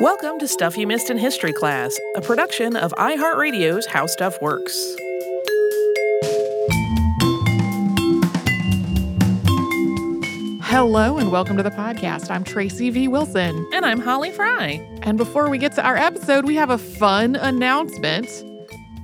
Welcome to Stuff You Missed in History Class, a production of iHeartRadio's How Stuff Works. Hello and welcome to the podcast. I'm Tracy V. Wilson. And I'm Holly Fry. And before we get to our episode, we have a fun announcement,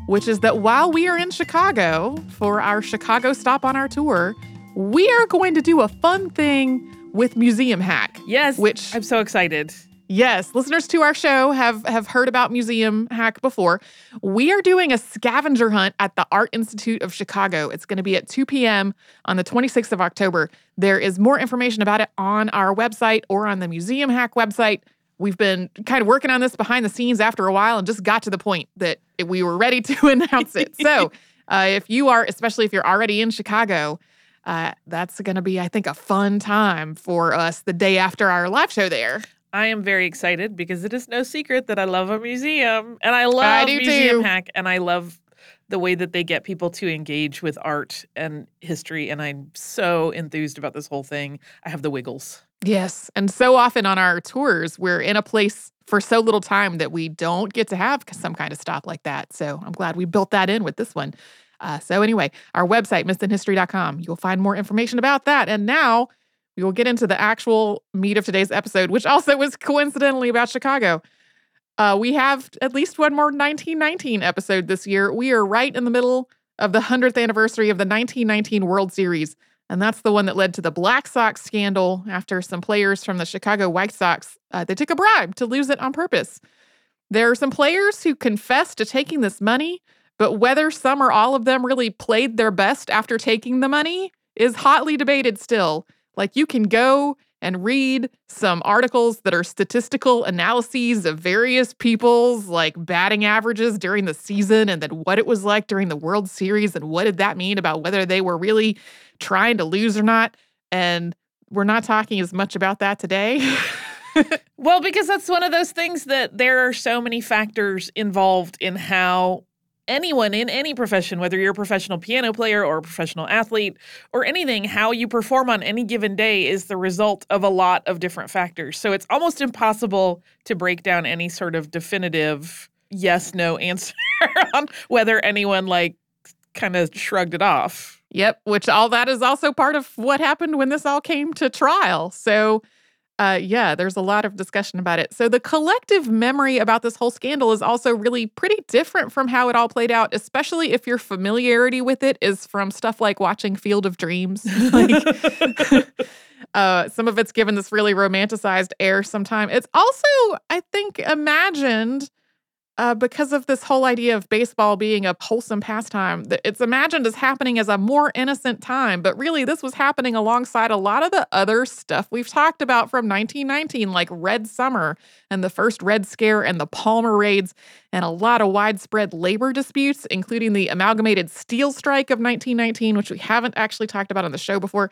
which is that while we are in Chicago for our Chicago stop on our tour, we are going to do a fun thing with Museum Hack. Yes. Which I'm so excited. Yes, listeners to our show have have heard about Museum Hack before. We are doing a scavenger hunt at the Art Institute of Chicago. It's going to be at 2 p.m. on the 26th of October. There is more information about it on our website or on the Museum Hack website. We've been kind of working on this behind the scenes after a while and just got to the point that we were ready to announce it. So, uh, if you are, especially if you're already in Chicago, uh, that's going to be, I think, a fun time for us the day after our live show there. I am very excited because it is no secret that I love a museum and I love I Museum too. Hack and I love the way that they get people to engage with art and history. And I'm so enthused about this whole thing. I have the wiggles. Yes. And so often on our tours, we're in a place for so little time that we don't get to have some kind of stop like that. So I'm glad we built that in with this one. Uh, so, anyway, our website, missedinhistory.com, you'll find more information about that. And now, we will get into the actual meat of today's episode, which also was coincidentally about Chicago. Uh, we have at least one more 1919 episode this year. We are right in the middle of the 100th anniversary of the 1919 World Series. And that's the one that led to the Black Sox scandal after some players from the Chicago White Sox, uh, they took a bribe to lose it on purpose. There are some players who confessed to taking this money, but whether some or all of them really played their best after taking the money is hotly debated still. Like you can go and read some articles that are statistical analyses of various people's like batting averages during the season and then what it was like during the World Series and what did that mean about whether they were really trying to lose or not. And we're not talking as much about that today. well, because that's one of those things that there are so many factors involved in how anyone in any profession, whether you're a professional piano player or a professional athlete or anything, how you perform on any given day is the result of a lot of different factors. So it's almost impossible to break down any sort of definitive yes no answer on whether anyone like kind of shrugged it off. Yep, which all that is also part of what happened when this all came to trial. So uh, yeah, there's a lot of discussion about it. So the collective memory about this whole scandal is also really pretty different from how it all played out, especially if your familiarity with it is from stuff like watching Field of Dreams. like, uh, some of it's given this really romanticized air. Sometime it's also, I think, imagined uh, because of this whole idea of baseball being a wholesome pastime, it's imagined as happening as a more innocent time. But really, this was happening alongside a lot of the other stuff we've talked about from 1919, like Red Summer and the first Red Scare and the Palmer raids, and a lot of widespread labor disputes, including the Amalgamated Steel Strike of 1919, which we haven't actually talked about on the show before.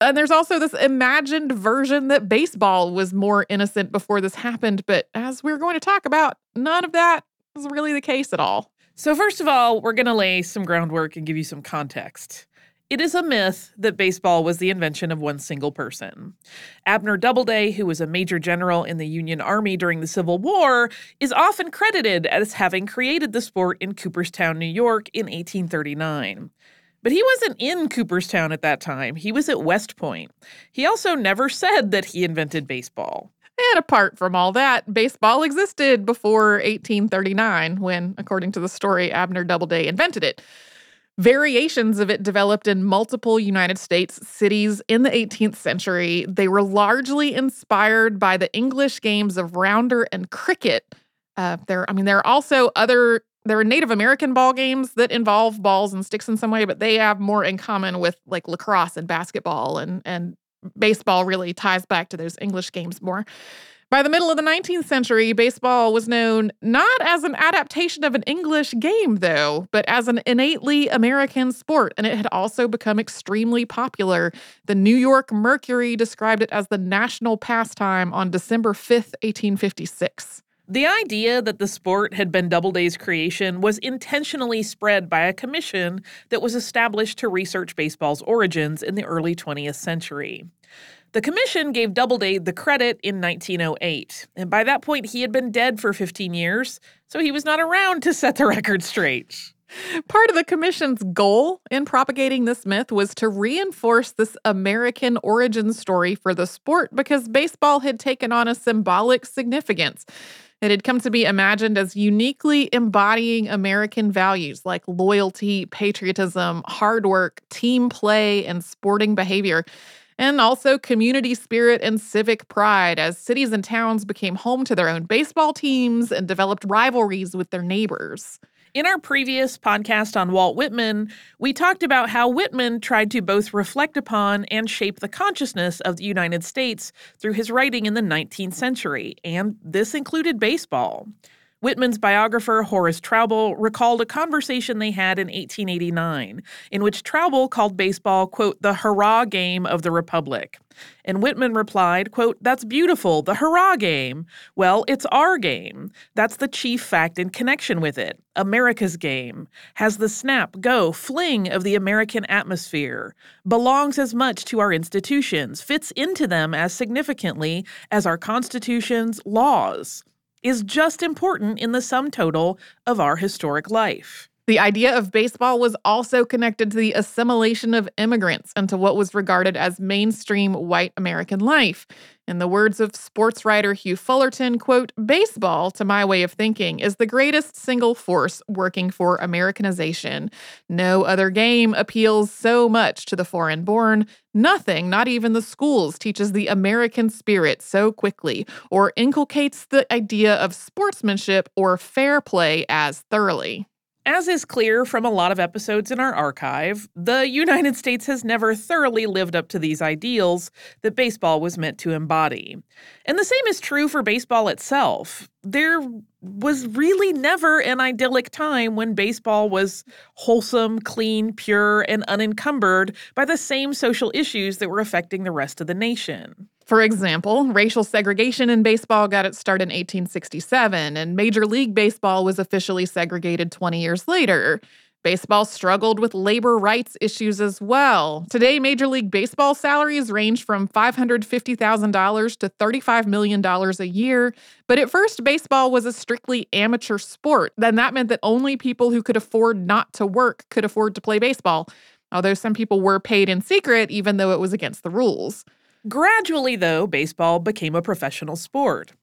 And there's also this imagined version that baseball was more innocent before this happened. But as we're going to talk about, none of that is really the case at all. So, first of all, we're going to lay some groundwork and give you some context. It is a myth that baseball was the invention of one single person. Abner Doubleday, who was a major general in the Union Army during the Civil War, is often credited as having created the sport in Cooperstown, New York in 1839. But he wasn't in Cooperstown at that time. He was at West Point. He also never said that he invented baseball. And apart from all that, baseball existed before 1839 when, according to the story, Abner Doubleday invented it. Variations of it developed in multiple United States cities in the 18th century. They were largely inspired by the English games of rounder and cricket. Uh, there, I mean, there are also other there are Native American ball games that involve balls and sticks in some way, but they have more in common with like lacrosse and basketball and and baseball really ties back to those English games more. By the middle of the 19th century, baseball was known not as an adaptation of an English game, though, but as an innately American sport, and it had also become extremely popular. The New York Mercury described it as the national pastime on December 5th, 1856. The idea that the sport had been Doubleday's creation was intentionally spread by a commission that was established to research baseball's origins in the early 20th century. The commission gave Doubleday the credit in 1908, and by that point he had been dead for 15 years, so he was not around to set the record straight. Part of the commission's goal in propagating this myth was to reinforce this American origin story for the sport because baseball had taken on a symbolic significance. It had come to be imagined as uniquely embodying American values like loyalty, patriotism, hard work, team play, and sporting behavior, and also community spirit and civic pride as cities and towns became home to their own baseball teams and developed rivalries with their neighbors. In our previous podcast on Walt Whitman, we talked about how Whitman tried to both reflect upon and shape the consciousness of the United States through his writing in the 19th century, and this included baseball. Whitman's biographer Horace Traubel recalled a conversation they had in 1889 in which Traubel called baseball, quote, the hurrah game of the Republic. And Whitman replied, quote, That's beautiful, the hurrah game. Well, it's our game. That's the chief fact in connection with it. America's game. Has the snap, go, fling of the American atmosphere. Belongs as much to our institutions, fits into them as significantly as our Constitution's laws is just important in the sum total of our historic life. The idea of baseball was also connected to the assimilation of immigrants into what was regarded as mainstream white American life. In the words of sports writer Hugh Fullerton, quote, baseball, to my way of thinking, is the greatest single force working for Americanization. No other game appeals so much to the foreign born. Nothing, not even the schools, teaches the American spirit so quickly or inculcates the idea of sportsmanship or fair play as thoroughly. As is clear from a lot of episodes in our archive, the United States has never thoroughly lived up to these ideals that baseball was meant to embody. And the same is true for baseball itself. There was really never an idyllic time when baseball was wholesome, clean, pure, and unencumbered by the same social issues that were affecting the rest of the nation. For example, racial segregation in baseball got its start in 1867, and Major League Baseball was officially segregated 20 years later. Baseball struggled with labor rights issues as well. Today, Major League Baseball salaries range from $550,000 to $35 million a year. But at first, baseball was a strictly amateur sport. Then that meant that only people who could afford not to work could afford to play baseball, although some people were paid in secret, even though it was against the rules. Gradually, though, baseball became a professional sport.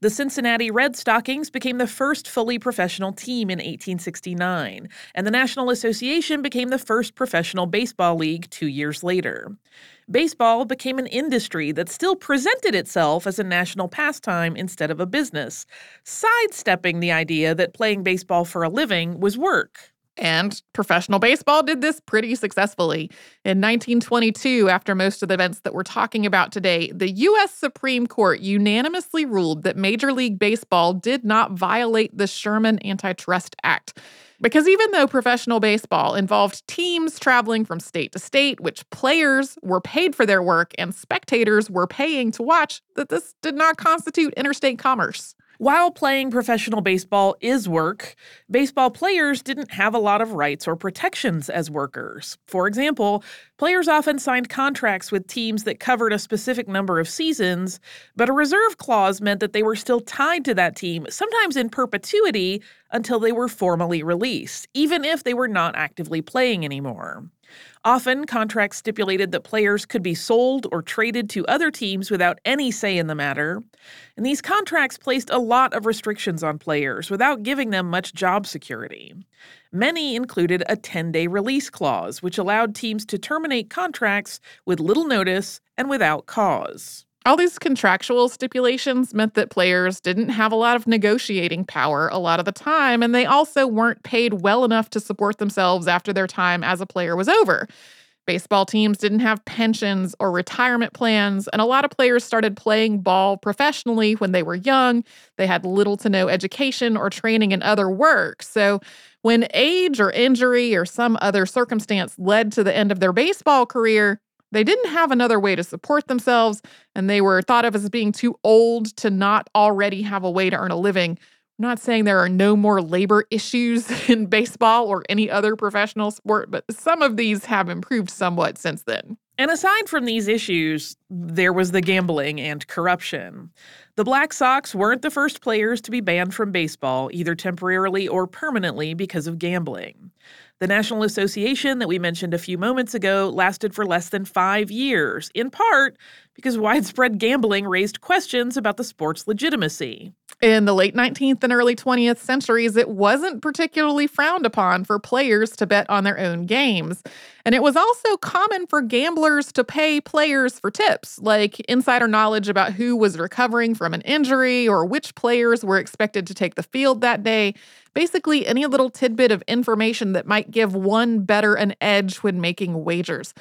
The Cincinnati Red Stockings became the first fully professional team in 1869, and the National Association became the first professional baseball league two years later. Baseball became an industry that still presented itself as a national pastime instead of a business, sidestepping the idea that playing baseball for a living was work. And professional baseball did this pretty successfully. In 1922, after most of the events that we're talking about today, the U.S. Supreme Court unanimously ruled that Major League Baseball did not violate the Sherman Antitrust Act. Because even though professional baseball involved teams traveling from state to state, which players were paid for their work and spectators were paying to watch, that this did not constitute interstate commerce. While playing professional baseball is work, baseball players didn't have a lot of rights or protections as workers. For example, players often signed contracts with teams that covered a specific number of seasons, but a reserve clause meant that they were still tied to that team, sometimes in perpetuity, until they were formally released, even if they were not actively playing anymore. Often, contracts stipulated that players could be sold or traded to other teams without any say in the matter. And these contracts placed a lot of restrictions on players without giving them much job security. Many included a 10 day release clause, which allowed teams to terminate contracts with little notice and without cause. All these contractual stipulations meant that players didn't have a lot of negotiating power a lot of the time, and they also weren't paid well enough to support themselves after their time as a player was over. Baseball teams didn't have pensions or retirement plans, and a lot of players started playing ball professionally when they were young. They had little to no education or training in other work. So, when age or injury or some other circumstance led to the end of their baseball career, they didn't have another way to support themselves, and they were thought of as being too old to not already have a way to earn a living. I'm not saying there are no more labor issues in baseball or any other professional sport, but some of these have improved somewhat since then. And aside from these issues, there was the gambling and corruption. The Black Sox weren't the first players to be banned from baseball, either temporarily or permanently, because of gambling. The National Association that we mentioned a few moments ago lasted for less than five years, in part because widespread gambling raised questions about the sport's legitimacy. In the late 19th and early 20th centuries, it wasn't particularly frowned upon for players to bet on their own games. And it was also common for gamblers to pay players for tips, like insider knowledge about who was recovering from an injury or which players were expected to take the field that day. Basically, any little tidbit of information that might give one better an edge when making wagers.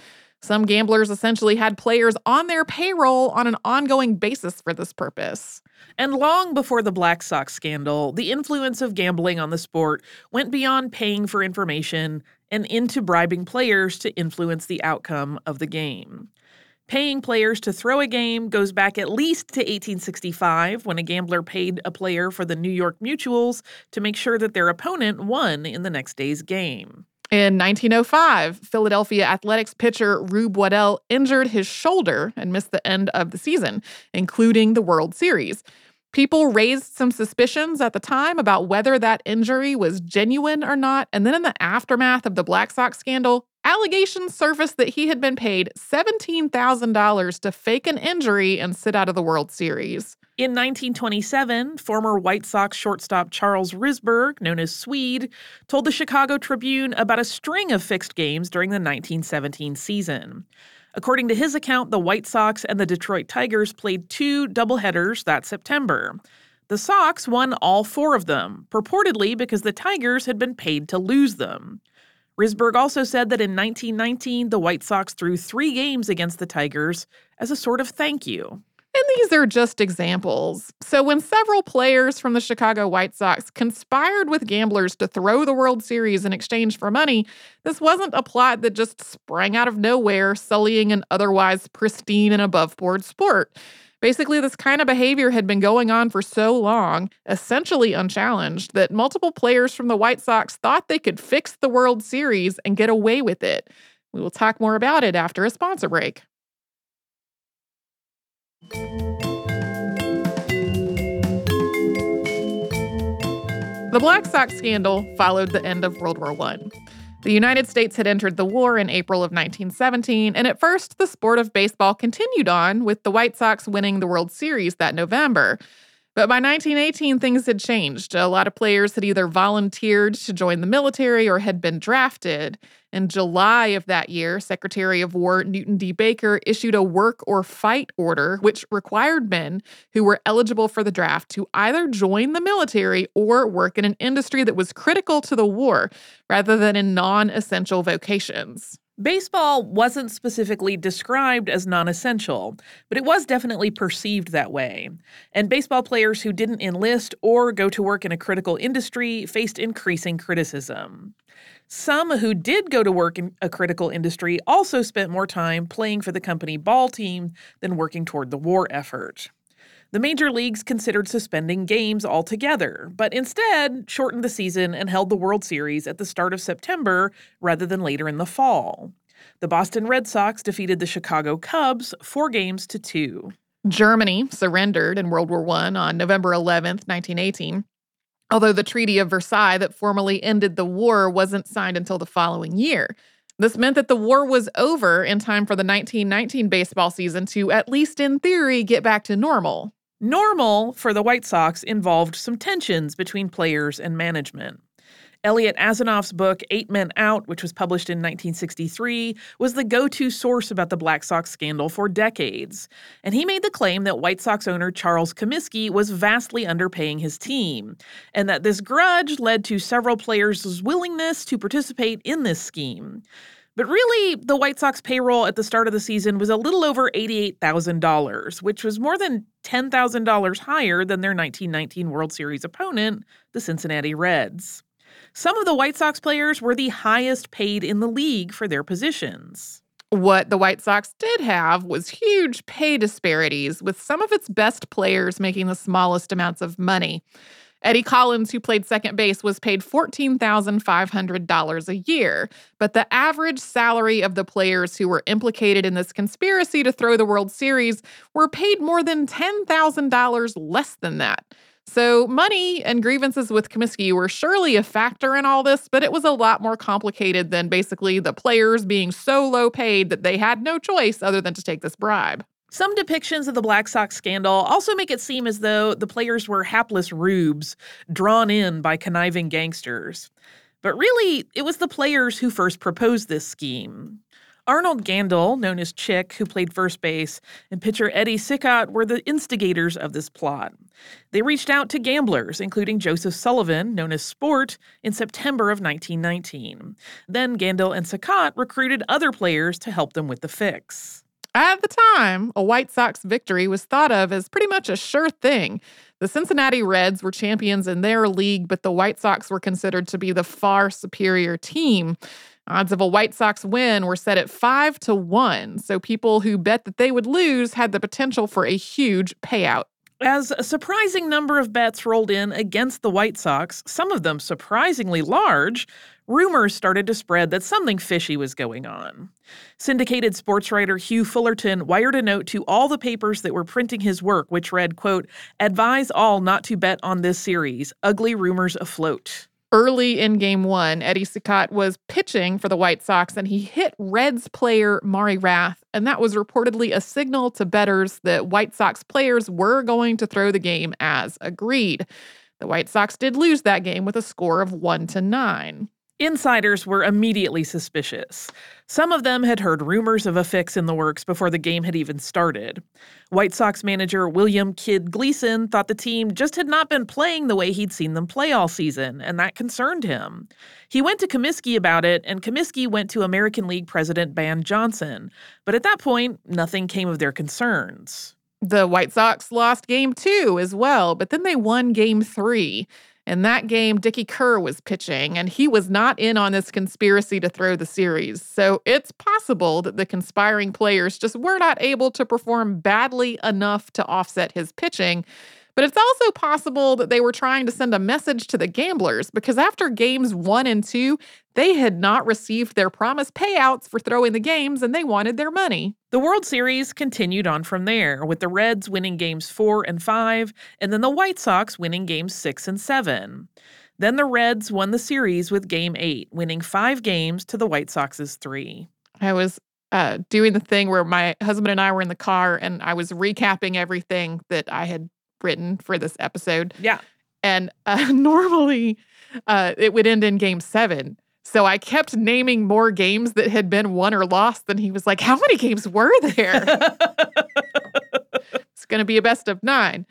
Some gamblers essentially had players on their payroll on an ongoing basis for this purpose. And long before the Black Sox scandal, the influence of gambling on the sport went beyond paying for information and into bribing players to influence the outcome of the game. Paying players to throw a game goes back at least to 1865 when a gambler paid a player for the New York Mutuals to make sure that their opponent won in the next day's game. In 1905, Philadelphia Athletics pitcher Rube Waddell injured his shoulder and missed the end of the season, including the World Series. People raised some suspicions at the time about whether that injury was genuine or not, and then in the aftermath of the Black Sox scandal, allegations surfaced that he had been paid $17,000 to fake an injury and sit out of the World Series. In 1927, former White Sox shortstop Charles Risberg, known as Swede, told the Chicago Tribune about a string of fixed games during the 1917 season. According to his account, the White Sox and the Detroit Tigers played two doubleheaders that September. The Sox won all four of them, purportedly because the Tigers had been paid to lose them. Risberg also said that in 1919, the White Sox threw three games against the Tigers as a sort of thank you. And these are just examples. So, when several players from the Chicago White Sox conspired with gamblers to throw the World Series in exchange for money, this wasn't a plot that just sprang out of nowhere, sullying an otherwise pristine and above board sport. Basically, this kind of behavior had been going on for so long, essentially unchallenged, that multiple players from the White Sox thought they could fix the World Series and get away with it. We will talk more about it after a sponsor break. The Black Sox scandal followed the end of World War I. The United States had entered the war in April of 1917, and at first, the sport of baseball continued on, with the White Sox winning the World Series that November. But by 1918, things had changed. A lot of players had either volunteered to join the military or had been drafted. In July of that year, Secretary of War Newton D. Baker issued a work or fight order, which required men who were eligible for the draft to either join the military or work in an industry that was critical to the war rather than in non essential vocations. Baseball wasn't specifically described as non essential, but it was definitely perceived that way. And baseball players who didn't enlist or go to work in a critical industry faced increasing criticism. Some who did go to work in a critical industry also spent more time playing for the company ball team than working toward the war effort. The major leagues considered suspending games altogether, but instead shortened the season and held the World Series at the start of September rather than later in the fall. The Boston Red Sox defeated the Chicago Cubs four games to two. Germany surrendered in World War I on November 11, 1918, although the Treaty of Versailles that formally ended the war wasn't signed until the following year. This meant that the war was over in time for the 1919 baseball season to, at least in theory, get back to normal. Normal for the White Sox involved some tensions between players and management. Eliot Asinof's book, Eight Men Out, which was published in 1963, was the go to source about the Black Sox scandal for decades. And he made the claim that White Sox owner Charles Comiskey was vastly underpaying his team, and that this grudge led to several players' willingness to participate in this scheme. But really, the White Sox payroll at the start of the season was a little over $88,000, which was more than $10,000 higher than their 1919 World Series opponent, the Cincinnati Reds. Some of the White Sox players were the highest paid in the league for their positions. What the White Sox did have was huge pay disparities, with some of its best players making the smallest amounts of money. Eddie Collins, who played second base, was paid $14,500 a year. But the average salary of the players who were implicated in this conspiracy to throw the World Series were paid more than $10,000 less than that. So, money and grievances with Comiskey were surely a factor in all this, but it was a lot more complicated than basically the players being so low paid that they had no choice other than to take this bribe. Some depictions of the Black Sox scandal also make it seem as though the players were hapless rubes drawn in by conniving gangsters. But really, it was the players who first proposed this scheme. Arnold Gandil, known as Chick, who played first base, and pitcher Eddie Cicotte were the instigators of this plot. They reached out to gamblers, including Joseph Sullivan, known as Sport, in September of 1919. Then Gandil and Cicotte recruited other players to help them with the fix. At the time, a White Sox victory was thought of as pretty much a sure thing. The Cincinnati Reds were champions in their league, but the White Sox were considered to be the far superior team. Odds of a White Sox win were set at 5 to 1, so people who bet that they would lose had the potential for a huge payout. As a surprising number of bets rolled in against the White Sox, some of them surprisingly large, rumors started to spread that something fishy was going on. Syndicated sports writer Hugh Fullerton wired a note to all the papers that were printing his work, which read, quote, Advise all not to bet on this series. Ugly rumors afloat. Early in game one, Eddie Cicotte was pitching for the White Sox and he hit Reds player Morrie Rath. And that was reportedly a signal to bettors that White Sox players were going to throw the game as agreed. The White Sox did lose that game with a score of 1 to 9. Insiders were immediately suspicious. Some of them had heard rumors of a fix in the works before the game had even started. White Sox manager William Kid Gleason thought the team just had not been playing the way he'd seen them play all season, and that concerned him. He went to Comiskey about it, and Comiskey went to American League president Ban Johnson. But at that point, nothing came of their concerns. The White Sox lost game two as well, but then they won game three. In that game, Dickie Kerr was pitching, and he was not in on this conspiracy to throw the series. So it's possible that the conspiring players just were not able to perform badly enough to offset his pitching. But it's also possible that they were trying to send a message to the gamblers because after games one and two, they had not received their promised payouts for throwing the games and they wanted their money. The World Series continued on from there, with the Reds winning games four and five, and then the White Sox winning games six and seven. Then the Reds won the series with game eight, winning five games to the White Sox's three. I was uh, doing the thing where my husband and I were in the car and I was recapping everything that I had written for this episode. Yeah. And uh, normally uh, it would end in game seven. So I kept naming more games that had been won or lost. And he was like, How many games were there? it's going to be a best of nine.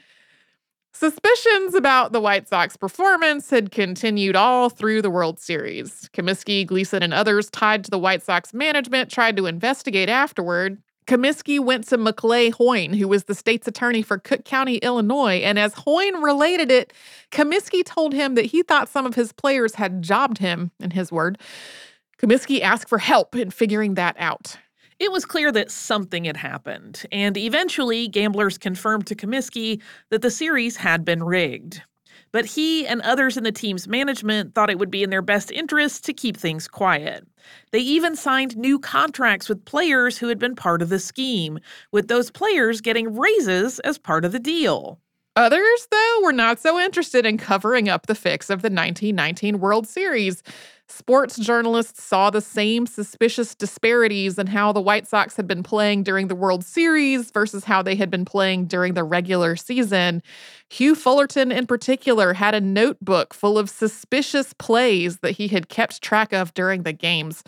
Suspicions about the White Sox performance had continued all through the World Series. Comiskey, Gleason, and others tied to the White Sox management tried to investigate afterward, Comiskey went to Maclay Hoyne, who was the state's attorney for Cook County, Illinois. And as Hoyne related it, Comiskey told him that he thought some of his players had jobbed him, in his word. Comiskey asked for help in figuring that out. It was clear that something had happened, and eventually gamblers confirmed to Comiskey that the series had been rigged. But he and others in the team's management thought it would be in their best interest to keep things quiet. They even signed new contracts with players who had been part of the scheme, with those players getting raises as part of the deal. Others, though, were not so interested in covering up the fix of the 1919 World Series. Sports journalists saw the same suspicious disparities in how the White Sox had been playing during the World Series versus how they had been playing during the regular season. Hugh Fullerton, in particular, had a notebook full of suspicious plays that he had kept track of during the games.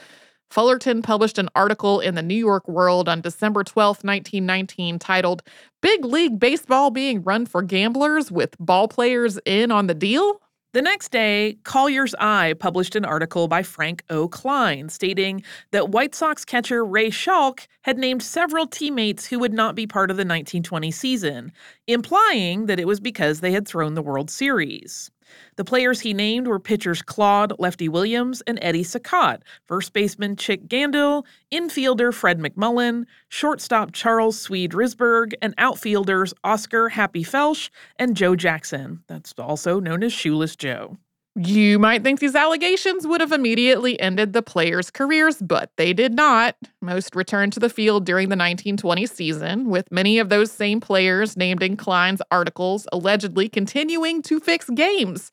Fullerton published an article in the New York World on December 12, 1919, titled Big League Baseball Being Run for Gamblers with Ball Players In on the Deal? The next day, Collyer's Eye published an article by Frank O. Klein stating that White Sox catcher Ray Schalk had named several teammates who would not be part of the 1920 season, implying that it was because they had thrown the World Series. The players he named were pitchers Claude Lefty Williams and Eddie Cicotte, first baseman Chick Gandil, infielder Fred McMullen, shortstop Charles Swede Risberg, and outfielders Oscar Happy Felsch and Joe Jackson. That's also known as Shoeless Joe. You might think these allegations would have immediately ended the players' careers, but they did not. Most returned to the field during the 1920 season, with many of those same players named in Klein's articles allegedly continuing to fix games.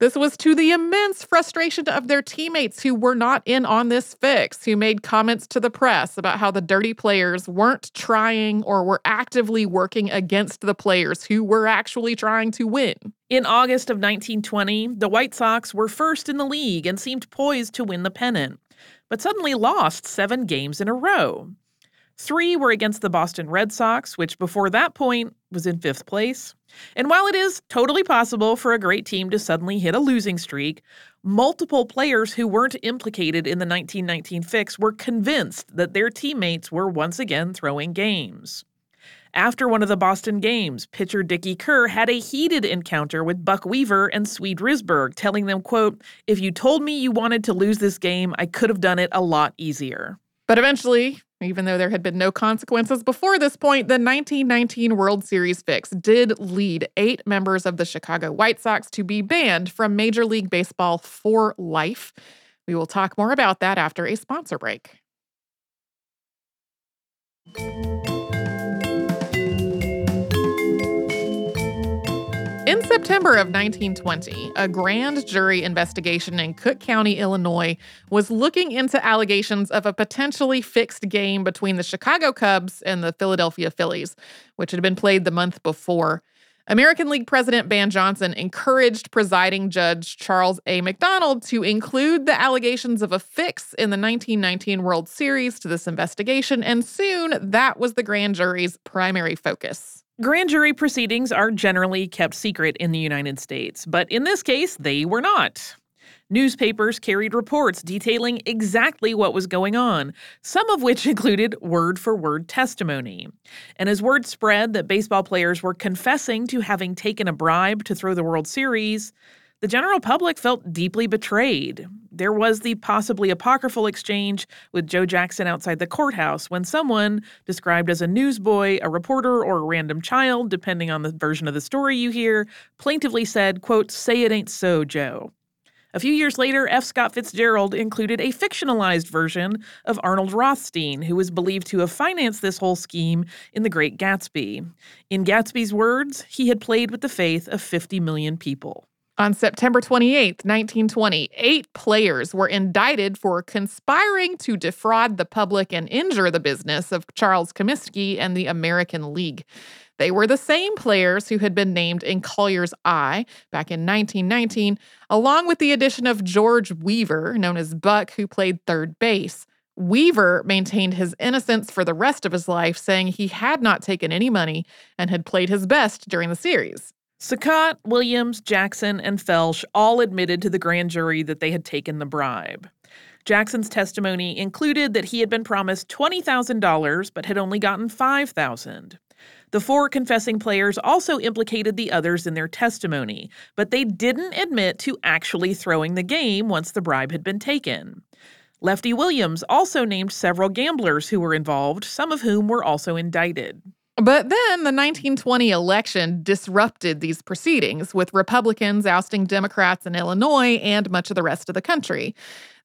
This was to the immense frustration of their teammates who were not in on this fix, who made comments to the press about how the dirty players weren't trying or were actively working against the players who were actually trying to win. In August of 1920, the White Sox were first in the league and seemed poised to win the pennant, but suddenly lost seven games in a row. Three were against the Boston Red Sox, which before that point was in fifth place. And while it is totally possible for a great team to suddenly hit a losing streak, multiple players who weren't implicated in the 1919 fix were convinced that their teammates were once again throwing games. After one of the Boston games, pitcher Dickie Kerr had a heated encounter with Buck Weaver and Swede Risberg, telling them, quote, If you told me you wanted to lose this game, I could have done it a lot easier. But eventually, even though there had been no consequences before this point, the 1919 World Series fix did lead eight members of the Chicago White Sox to be banned from Major League Baseball for life. We will talk more about that after a sponsor break. In September of 1920, a grand jury investigation in Cook County, Illinois, was looking into allegations of a potentially fixed game between the Chicago Cubs and the Philadelphia Phillies, which had been played the month before. American League President Ban Johnson encouraged presiding judge Charles A. McDonald to include the allegations of a fix in the 1919 World Series to this investigation, and soon that was the grand jury's primary focus. Grand jury proceedings are generally kept secret in the United States, but in this case, they were not. Newspapers carried reports detailing exactly what was going on, some of which included word for word testimony. And as word spread that baseball players were confessing to having taken a bribe to throw the World Series, the general public felt deeply betrayed. There was the possibly apocryphal exchange with Joe Jackson outside the courthouse when someone, described as a newsboy, a reporter, or a random child, depending on the version of the story you hear, plaintively said, quote, Say it ain't so, Joe. A few years later, F. Scott Fitzgerald included a fictionalized version of Arnold Rothstein, who was believed to have financed this whole scheme in The Great Gatsby. In Gatsby's words, he had played with the faith of 50 million people. On September 28, 1920, eight players were indicted for conspiring to defraud the public and injure the business of Charles Comiskey and the American League. They were the same players who had been named in Collyer's Eye back in 1919, along with the addition of George Weaver, known as Buck, who played third base. Weaver maintained his innocence for the rest of his life, saying he had not taken any money and had played his best during the series. Cicotte, Williams, Jackson, and Felsch all admitted to the grand jury that they had taken the bribe. Jackson's testimony included that he had been promised $20,000 but had only gotten 5000 The four confessing players also implicated the others in their testimony, but they didn't admit to actually throwing the game once the bribe had been taken. Lefty Williams also named several gamblers who were involved, some of whom were also indicted. But then the 1920 election disrupted these proceedings, with Republicans ousting Democrats in Illinois and much of the rest of the country.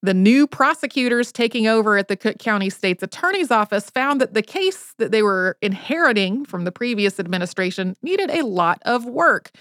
The new prosecutors taking over at the Cook County State's Attorney's Office found that the case that they were inheriting from the previous administration needed a lot of work.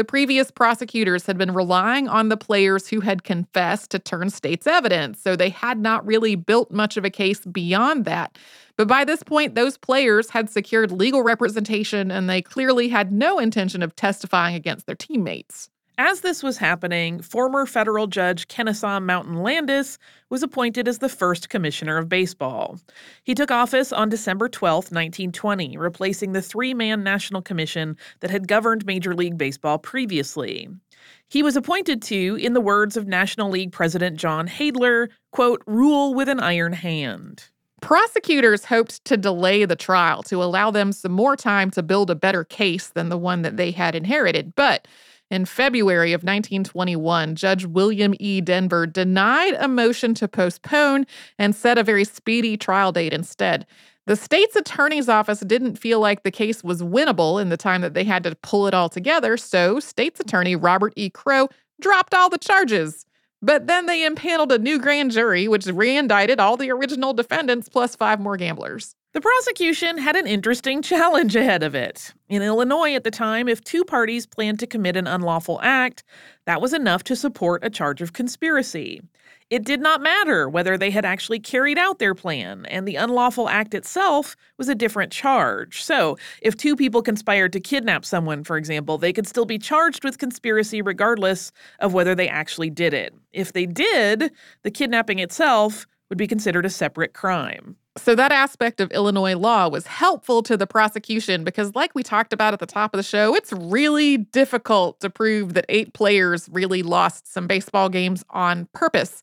The previous prosecutors had been relying on the players who had confessed to turn state's evidence, so they had not really built much of a case beyond that. But by this point, those players had secured legal representation and they clearly had no intention of testifying against their teammates. As this was happening, former federal judge Kenesaw Mountain Landis was appointed as the first commissioner of baseball. He took office on December 12, 1920, replacing the three man National Commission that had governed Major League Baseball previously. He was appointed to, in the words of National League President John Heydler, quote, rule with an iron hand. Prosecutors hoped to delay the trial to allow them some more time to build a better case than the one that they had inherited, but In February of 1921, Judge William E. Dever denied a motion to postpone and set a very speedy trial date instead. The state's attorney's office didn't feel like the case was winnable in the time that they had to pull it all together, so state's attorney Robert E. Crowe dropped all the charges. But then they impaneled a new grand jury, which reindicted all the original defendants plus five more gamblers. The prosecution had an interesting challenge ahead of it. In Illinois at the time, if two parties planned to commit an unlawful act, that was enough to support a charge of conspiracy. It did not matter whether they had actually carried out their plan, and the unlawful act itself was a different charge. So, if two people conspired to kidnap someone, for example, they could still be charged with conspiracy regardless of whether they actually did it. If they did, the kidnapping itself would be considered a separate crime. So, that aspect of Illinois law was helpful to the prosecution because, like we talked about at the top of the show, it's really difficult to prove that eight players really lost some baseball games on purpose.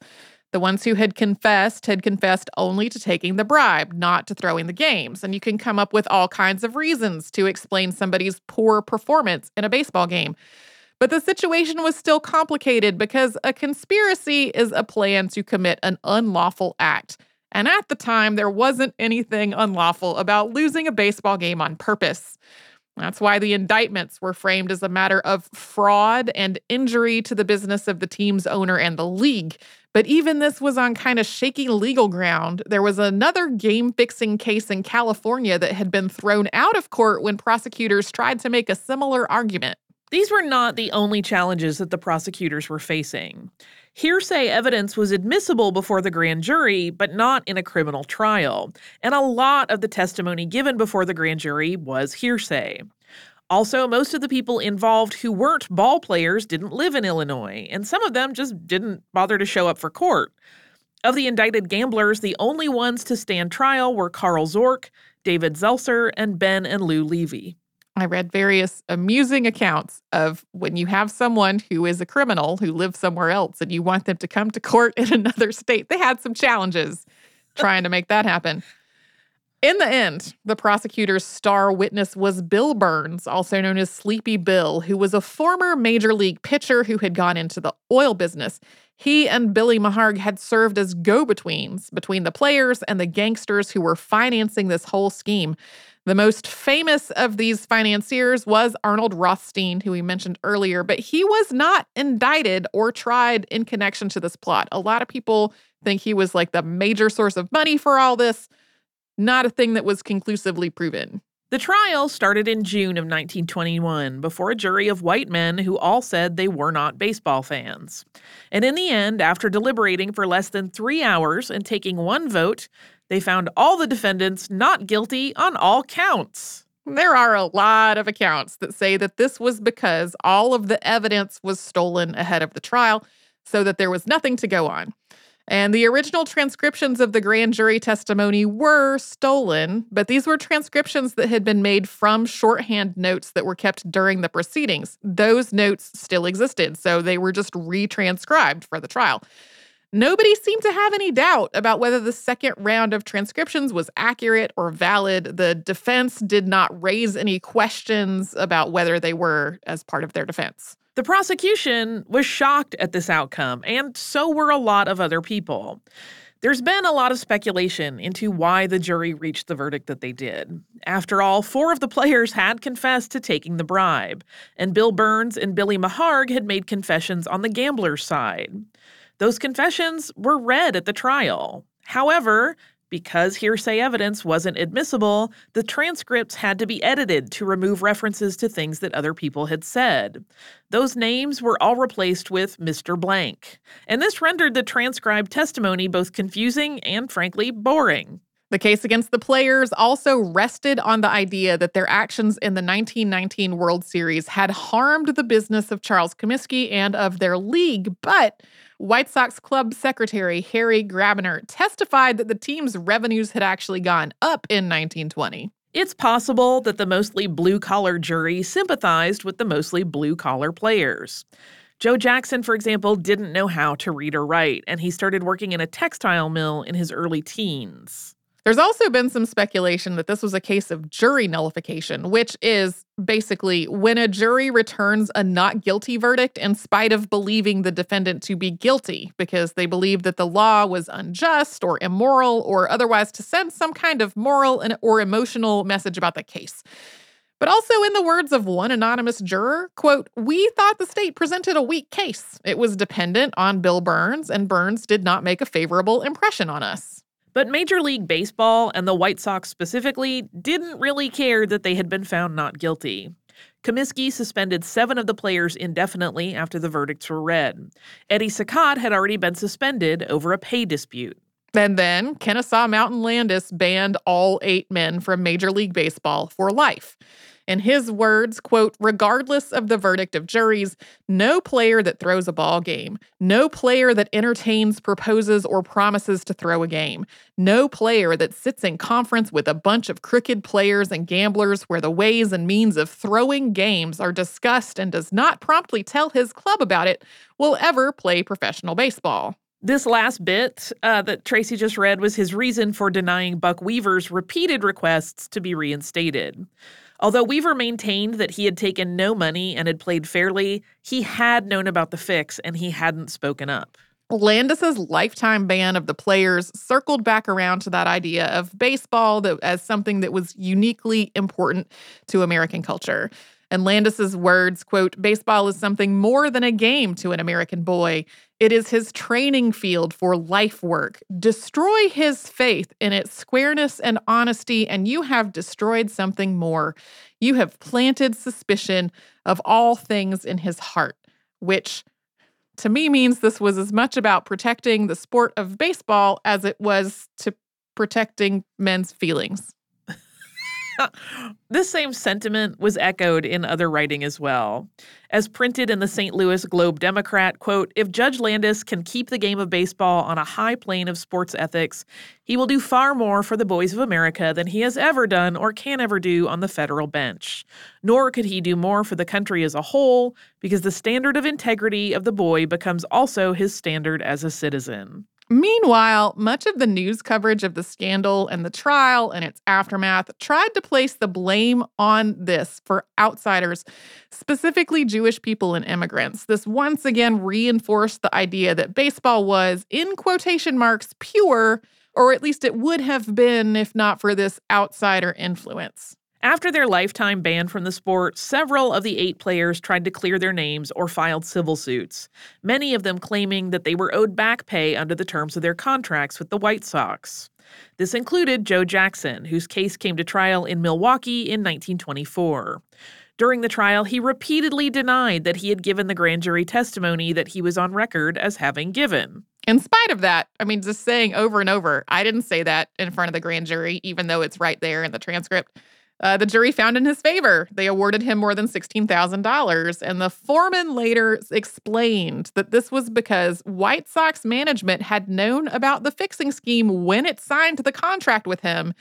The ones who had confessed had confessed only to taking the bribe, not to throwing the games. And you can come up with all kinds of reasons to explain somebody's poor performance in a baseball game. But the situation was still complicated because a conspiracy is a plan to commit an unlawful act. And at the time, there wasn't anything unlawful about losing a baseball game on purpose. That's why the indictments were framed as a matter of fraud and injury to the business of the team's owner and the league. But even this was on kind of shaky legal ground. There was another game fixing case in California that had been thrown out of court when prosecutors tried to make a similar argument. These were not the only challenges that the prosecutors were facing. Hearsay evidence was admissible before the grand jury, but not in a criminal trial, and a lot of the testimony given before the grand jury was hearsay. Also, most of the people involved who weren't ball players didn't live in Illinois, and some of them just didn't bother to show up for court. Of the indicted gamblers, the only ones to stand trial were Carl Zork, David Zelcer, and Ben and Lou Levy. I read various amusing accounts of when you have someone who is a criminal who lives somewhere else and you want them to come to court in another state. They had some challenges trying to make that happen. In the end, the prosecutor's star witness was Bill Burns, also known as Sleepy Bill, who was a former major league pitcher who had gone into the oil business. He and Billy Maharg had served as go betweens between the players and the gangsters who were financing this whole scheme. The most famous of these financiers was Arnold Rothstein, who we mentioned earlier, but he was not indicted or tried in connection to this plot. A lot of people think he was like the major source of money for all this, not a thing that was conclusively proven. The trial started in June of 1921 before a jury of white men who all said they were not baseball fans. And in the end, after deliberating for less than three hours and taking one vote, they found all the defendants not guilty on all counts. There are a lot of accounts that say that this was because all of the evidence was stolen ahead of the trial, so that there was nothing to go on. And the original transcriptions of the grand jury testimony were stolen, but these were transcriptions that had been made from shorthand notes that were kept during the proceedings. Those notes still existed, so they were just retranscribed for the trial. Nobody seemed to have any doubt about whether the second round of transcriptions was accurate or valid. The defense did not raise any questions about whether they were as part of their defense. The prosecution was shocked at this outcome, and so were a lot of other people. There's been a lot of speculation into why the jury reached the verdict that they did. After all, four of the players had confessed to taking the bribe, and Bill Burns and Billy Maharg had made confessions on the gambler's side. Those confessions were read at the trial. However, because hearsay evidence wasn't admissible, the transcripts had to be edited to remove references to things that other people had said. Those names were all replaced with Mr. Blank, and this rendered the transcribed testimony both confusing and, frankly, boring. The case against the players also rested on the idea that their actions in the 1919 World Series had harmed the business of Charles Comiskey and of their league, but White Sox club secretary Harry Grabiner testified that the team's revenues had actually gone up in 1920. It's possible that the mostly blue collar jury sympathized with the mostly blue collar players. Joe Jackson, for example, didn't know how to read or write, and he started working in a textile mill in his early teens. There's also been some speculation that this was a case of jury nullification, which is basically when a jury returns a not guilty verdict in spite of believing the defendant to be guilty because they believe that the law was unjust or immoral or otherwise to send some kind of moral or emotional message about the case. But also, in the words of one anonymous juror, quote, we thought the state presented a weak case. It was dependent on Bill Burns, and Burns did not make a favorable impression on us. But Major League Baseball and the White Sox specifically didn't really care that they had been found not guilty. Comiskey suspended seven of the players indefinitely after the verdicts were read. Eddie Cicotte had already been suspended over a pay dispute. And then Kenesaw Mountain Landis banned all eight men from Major League Baseball for life. In his words, quote, regardless of the verdict of juries, no player that throws a ball game, no player that entertains, proposes, or promises to throw a game, no player that sits in conference with a bunch of crooked players and gamblers where the ways and means of throwing games are discussed and does not promptly tell his club about it will ever play professional baseball. This last bit uh, that Tracy just read was his reason for denying Buck Weaver's repeated requests to be reinstated. Although Weaver maintained that he had taken no money and had played fairly, he had known about the fix and he hadn't spoken up. Landis's lifetime ban of the players circled back around to that idea of baseball that, as something that was uniquely important to American culture. And Landis's words, quote, baseball is something more than a game to an American boy. It is his training field for life work. Destroy his faith in its squareness and honesty, and you have destroyed something more. You have planted suspicion of all things in his heart, which to me means this was as much about protecting the sport of baseball as it was to protecting men's feelings. this same sentiment was echoed in other writing as well. As printed in the St. Louis Globe Democrat, quote, if Judge Landis can keep the game of baseball on a high plane of sports ethics, he will do far more for the boys of America than he has ever done or can ever do on the federal bench. Nor could he do more for the country as a whole, because the standard of integrity of the boy becomes also his standard as a citizen. Meanwhile, much of the news coverage of the scandal and the trial and its aftermath tried to place the blame on this for outsiders, specifically Jewish people and immigrants. This once again reinforced the idea that baseball was, in quotation marks, pure, or at least it would have been if not for this outsider influence. After their lifetime ban from the sport, several of the eight players tried to clear their names or filed civil suits, many of them claiming that they were owed back pay under the terms of their contracts with the White Sox. This included Joe Jackson, whose case came to trial in Milwaukee in 1924. During the trial, he repeatedly denied that he had given the grand jury testimony that he was on record as having given. In spite of that, I mean, just saying over and over, I didn't say that in front of the grand jury, even though it's right there in the transcript. Uh, the jury found in his favor. They awarded him more than $16,000. And the foreman later explained that this was because White Sox management had known about the fixing scheme when it signed the contract with him.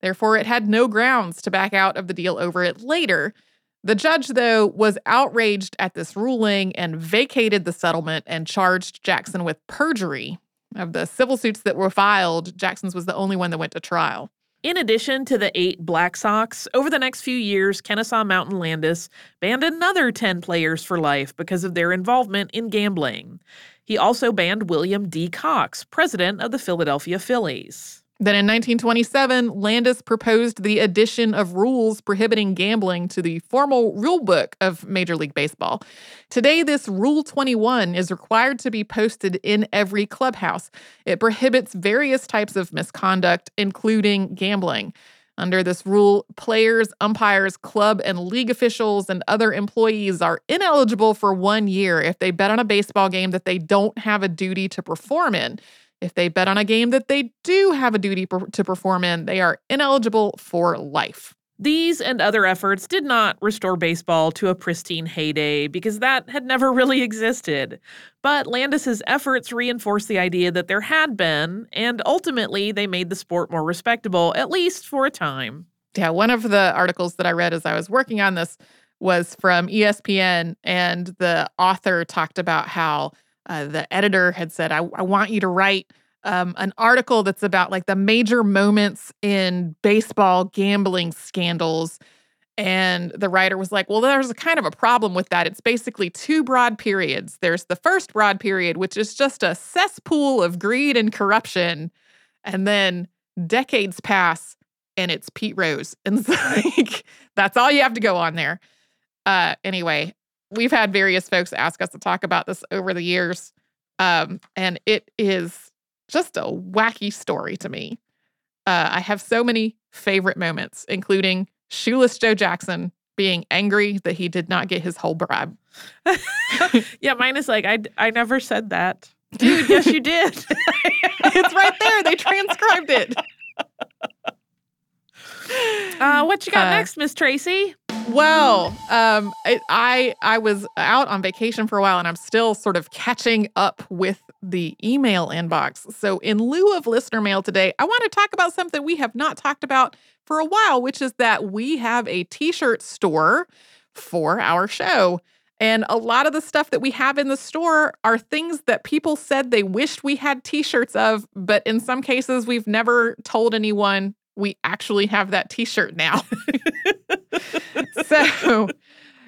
Therefore, it had no grounds to back out of the deal over it later. The judge, though, was outraged at this ruling and vacated the settlement and charged Jackson with perjury. Of the civil suits that were filed, Jackson's was the only one that went to trial. In addition to the eight Black Sox, over the next few years, Kenesaw Mountain Landis banned another 10 players for life because of their involvement in gambling. He also banned William D. Cox, president of the Philadelphia Phillies. Then in 1927, Landis proposed the addition of rules prohibiting gambling to the formal rulebook of Major League Baseball. Today, this Rule 21 is required to be posted in every clubhouse. It prohibits various types of misconduct, including gambling. Under this rule, players, umpires, club, and league officials and other employees are ineligible for one year if they bet on a baseball game that they don't have a duty to perform in. If they bet on a game that they do have a duty per- to perform in, they are ineligible for life. These and other efforts did not restore baseball to a pristine heyday because that had never really existed. But Landis's efforts reinforced the idea that there had been, and ultimately they made the sport more respectable, at least for a time. Yeah, one of the articles that I read as I was working on this was from ESPN, and the author talked about how uh, the editor had said, I, I want you to write um, an article that's about like the major moments in baseball gambling scandals. And the writer was like, well, there's a kind of a problem with that. It's basically two broad periods. There's the first broad period, which is just a cesspool of greed and corruption. And then decades pass and it's Pete Rose. And it's like, that's all you have to go on there. Uh, anyway, we've had various folks ask us to talk about this over the years. Um, and it is just a wacky story to me. Uh, I have so many favorite moments, including Shoeless Joe Jackson being angry that he did not get his whole bribe. yeah, mine is like, I, I never said that. Dude, yes, you did. it's right there. They transcribed it. Uh, what you got uh, next, Miss Tracy? Well, um, it, I I was out on vacation for a while, and I'm still sort of catching up with the email inbox. So, in lieu of listener mail today, I want to talk about something we have not talked about for a while, which is that we have a T-shirt store for our show. And a lot of the stuff that we have in the store are things that people said they wished we had t shirts of, but in some cases, we've never told anyone we actually have that t-shirt now. so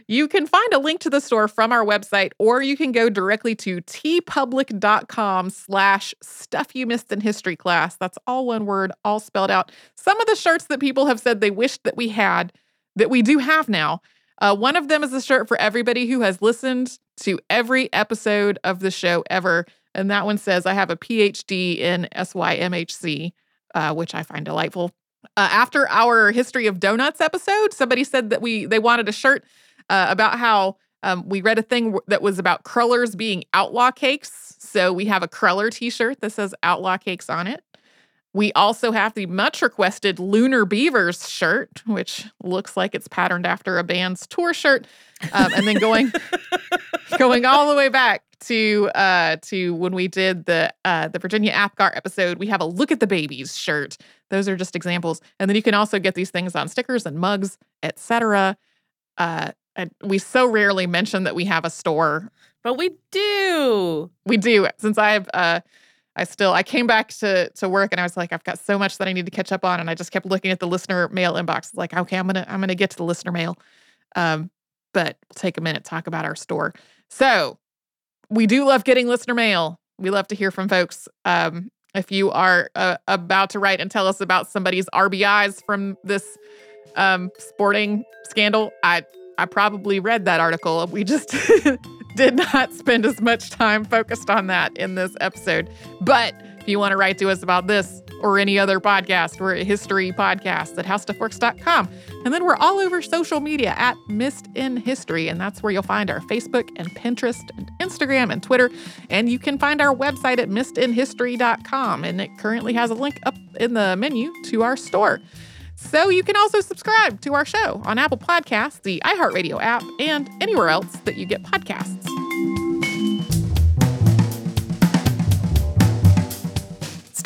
you can find a link to the store from our website, or you can go directly to teepublic.com slash stuff you missed in history class. That's all one word, all spelled out. Some of the shirts that people have said they wished that we had that we do have now. Uh, one of them is a shirt for everybody who has listened to every episode of the show ever. And that one says, I have a PhD in SYMHC, uh, which I find delightful. Uh, after our history of donuts episode, somebody said that we they wanted a shirt uh, about how um, we read a thing that was about crullers being outlaw cakes. So we have a cruller T-shirt that says outlaw cakes on it. We also have the much requested Lunar Beavers shirt, which looks like it's patterned after a band's tour shirt. Um, and then going going all the way back to uh, to when we did the uh, the Virginia Apgar episode, we have a look at the babies shirt. Those are just examples. And then you can also get these things on stickers and mugs, etc. Uh, and we so rarely mention that we have a store, but we do. We do. Since I've uh, I still I came back to to work and I was like, I've got so much that I need to catch up on, and I just kept looking at the listener mail inbox. Like, okay, I'm gonna I'm gonna get to the listener mail, um, but take a minute talk about our store. So we do love getting listener mail. We love to hear from folks. Um, if you are uh, about to write and tell us about somebody's RBIs from this um, sporting scandal, I I probably read that article. We just did not spend as much time focused on that in this episode. But if you want to write to us about this or any other podcast, we're a history podcast at howstuffworks.com. And then we're all over social media at Missed in History. And that's where you'll find our Facebook and Pinterest and Instagram and Twitter. And you can find our website at missedinhistory.com. And it currently has a link up in the menu to our store. So you can also subscribe to our show on Apple Podcasts, the iHeartRadio app, and anywhere else that you get podcasts.